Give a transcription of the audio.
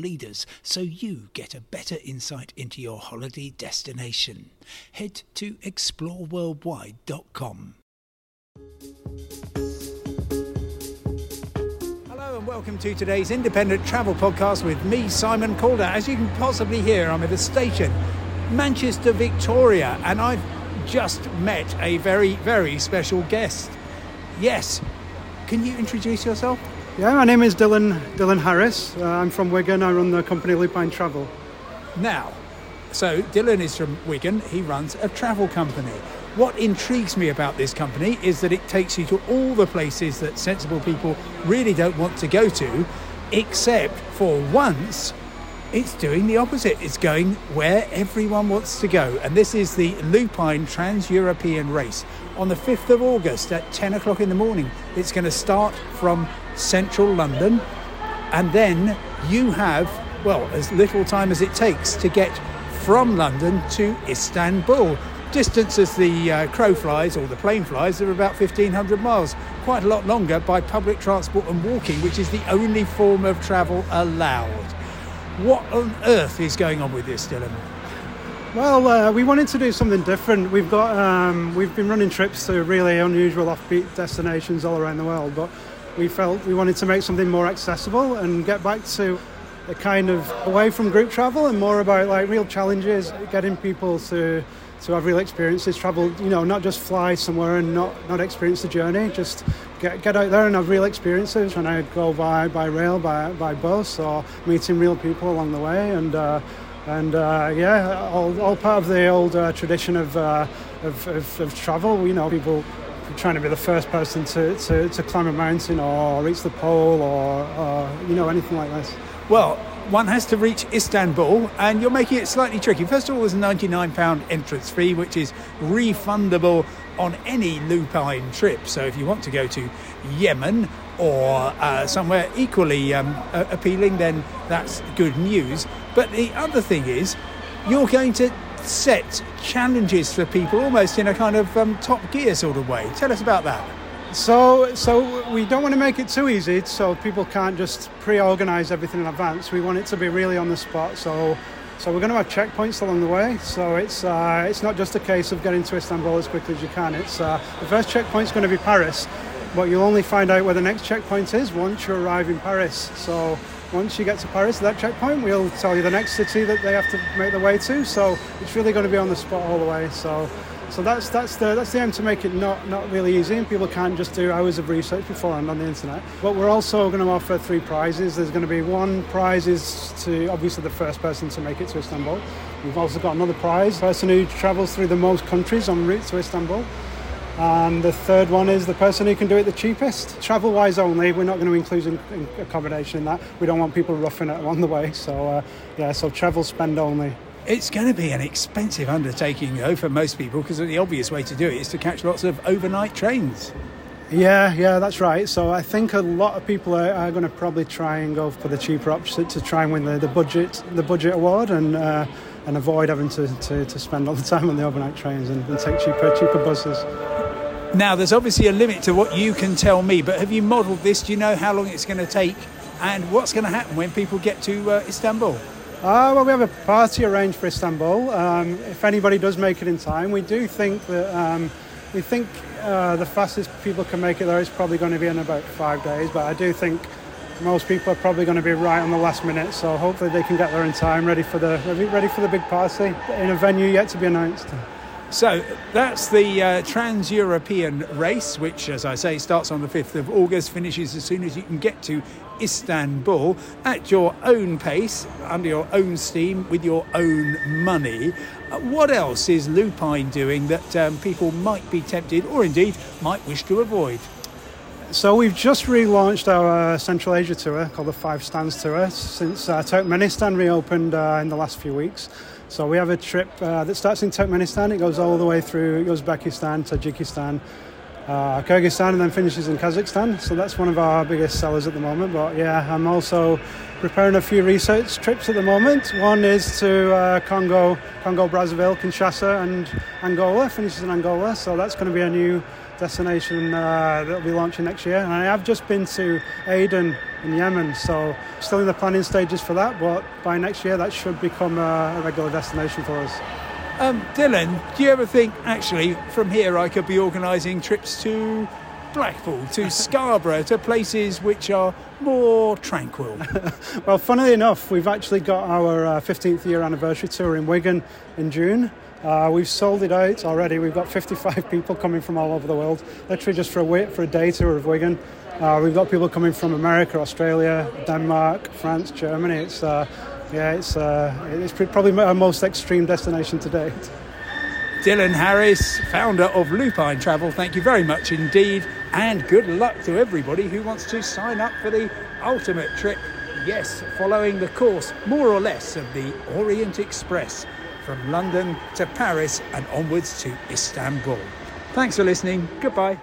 leaders so you get a better insight into your holiday destination. Head to exploreworldwide.com. Hello and welcome to today's independent travel podcast with me, Simon Calder. As you can possibly hear, I'm at a station, Manchester, Victoria, and I've just met a very, very special guest. Yes, can you introduce yourself? Yeah, my name is Dylan Dylan Harris. Uh, I'm from Wigan. I run the company Lupine Travel. Now, so Dylan is from Wigan. He runs a travel company. What intrigues me about this company is that it takes you to all the places that sensible people really don't want to go to, except for once it's doing the opposite. It's going where everyone wants to go. And this is the Lupine Trans European Race on the 5th of August at 10 o'clock in the morning. It's going to start from central London, and then you have, well, as little time as it takes to get from London to Istanbul. Distance as the uh, crow flies or the plane flies are about 1500 miles, quite a lot longer by public transport and walking, which is the only form of travel allowed. What on earth is going on with this, Dylan? Well, uh, we wanted to do something different. We've got um, we've been running trips to really unusual offbeat destinations all around the world, but we felt we wanted to make something more accessible and get back to a kind of away from group travel and more about like real challenges, getting people to to have real experiences, travel, you know, not just fly somewhere and not, not experience the journey, just get, get out there and have real experiences. And I go by, by rail, by, by bus, or meeting real people along the way. And, uh, and uh, yeah, all, all part of the old uh, tradition of, uh, of, of, of, travel. You know, people trying to be the first person to, to, to climb a mountain or reach the pole or, or, you know, anything like this. Well, one has to reach Istanbul, and you're making it slightly tricky. First of all, there's a £99 entrance fee, which is refundable on any Lupine trip. So if you want to go to Yemen or uh, somewhere equally um, appealing, then that's good news. But the other thing is, you're going to set challenges for people almost in a kind of um, top gear sort of way. Tell us about that. So, so we don't want to make it too easy, so people can't just pre-organize everything in advance. We want it to be really on the spot. So, so we're going to have checkpoints along the way. So it's uh, it's not just a case of getting to Istanbul as quickly as you can. It's uh, the first checkpoint is going to be Paris, but you'll only find out where the next checkpoint is once you arrive in Paris. So once you get to Paris, that checkpoint, we'll tell you the next city that they have to make their way to. So it's really going to be on the spot all the way. So so that's that's the that's the aim to make it not not really easy, and people can't just do hours of research beforehand on the internet. But we're also going to offer three prizes. There's going to be one prize is to obviously the first person to make it to Istanbul. We've also got another prize, person who travels through the most countries en route to Istanbul. And the third one is the person who can do it the cheapest. Travel wise only, we're not going to include in, in accommodation in that. We don't want people roughing it along the way. So, uh, yeah, so travel spend only. It's going to be an expensive undertaking, though, for most people, because the obvious way to do it is to catch lots of overnight trains. Yeah, yeah, that's right. So I think a lot of people are, are going to probably try and go for the cheaper option to try and win the, the budget the budget award and uh, and avoid having to, to, to, spend all the time on the overnight trains and, and take cheaper cheaper buses. Now, there's obviously a limit to what you can tell me, but have you modelled this? Do you know how long it's going to take, and what's going to happen when people get to uh, Istanbul? Uh, well, we have a party arranged for Istanbul. Um, if anybody does make it in time, we do think that um, we think uh, the fastest people can make it there is probably going to be in about five days. But I do think most people are probably going to be right on the last minute. So hopefully they can get there in time, ready for the ready for the big party in a venue yet to be announced. So that's the uh, Trans European race, which, as I say, starts on the 5th of August, finishes as soon as you can get to Istanbul at your own pace, under your own steam, with your own money. Uh, what else is Lupine doing that um, people might be tempted or indeed might wish to avoid? So we've just relaunched our Central Asia tour called the Five Stans Tour since uh, Turkmenistan reopened uh, in the last few weeks. So we have a trip uh, that starts in Turkmenistan. It goes all the way through Uzbekistan, Tajikistan, uh, Kyrgyzstan, and then finishes in Kazakhstan. So that's one of our biggest sellers at the moment. But yeah, I'm also preparing a few research trips at the moment. One is to uh, Congo, Congo, Brazzaville, Kinshasa, and Angola. Finishes in Angola. So that's going to be a new destination uh, that'll be launching next year. And I have just been to Aden in Yemen, so still in the planning stages for that. But by next year, that should become a, regular destination for us. Um, Dylan, do you ever think actually from here I could be organising trips to Blackpool, to Scarborough, to places which are more tranquil? well, funnily enough, we've actually got our uh, 15th year anniversary tour in Wigan in June. Uh, we've sold it out already. We've got 55 people coming from all over the world, literally just for a wait for a day tour of Wigan. Uh, we've got people coming from America, Australia, Denmark, France, Germany. It's uh, yeah, it's uh, it's probably our most extreme destination to date. Dylan Harris, founder of Lupine Travel, thank you very much indeed, and good luck to everybody who wants to sign up for the ultimate trip. Yes, following the course, more or less, of the Orient Express from London to Paris and onwards to Istanbul. Thanks for listening. Goodbye.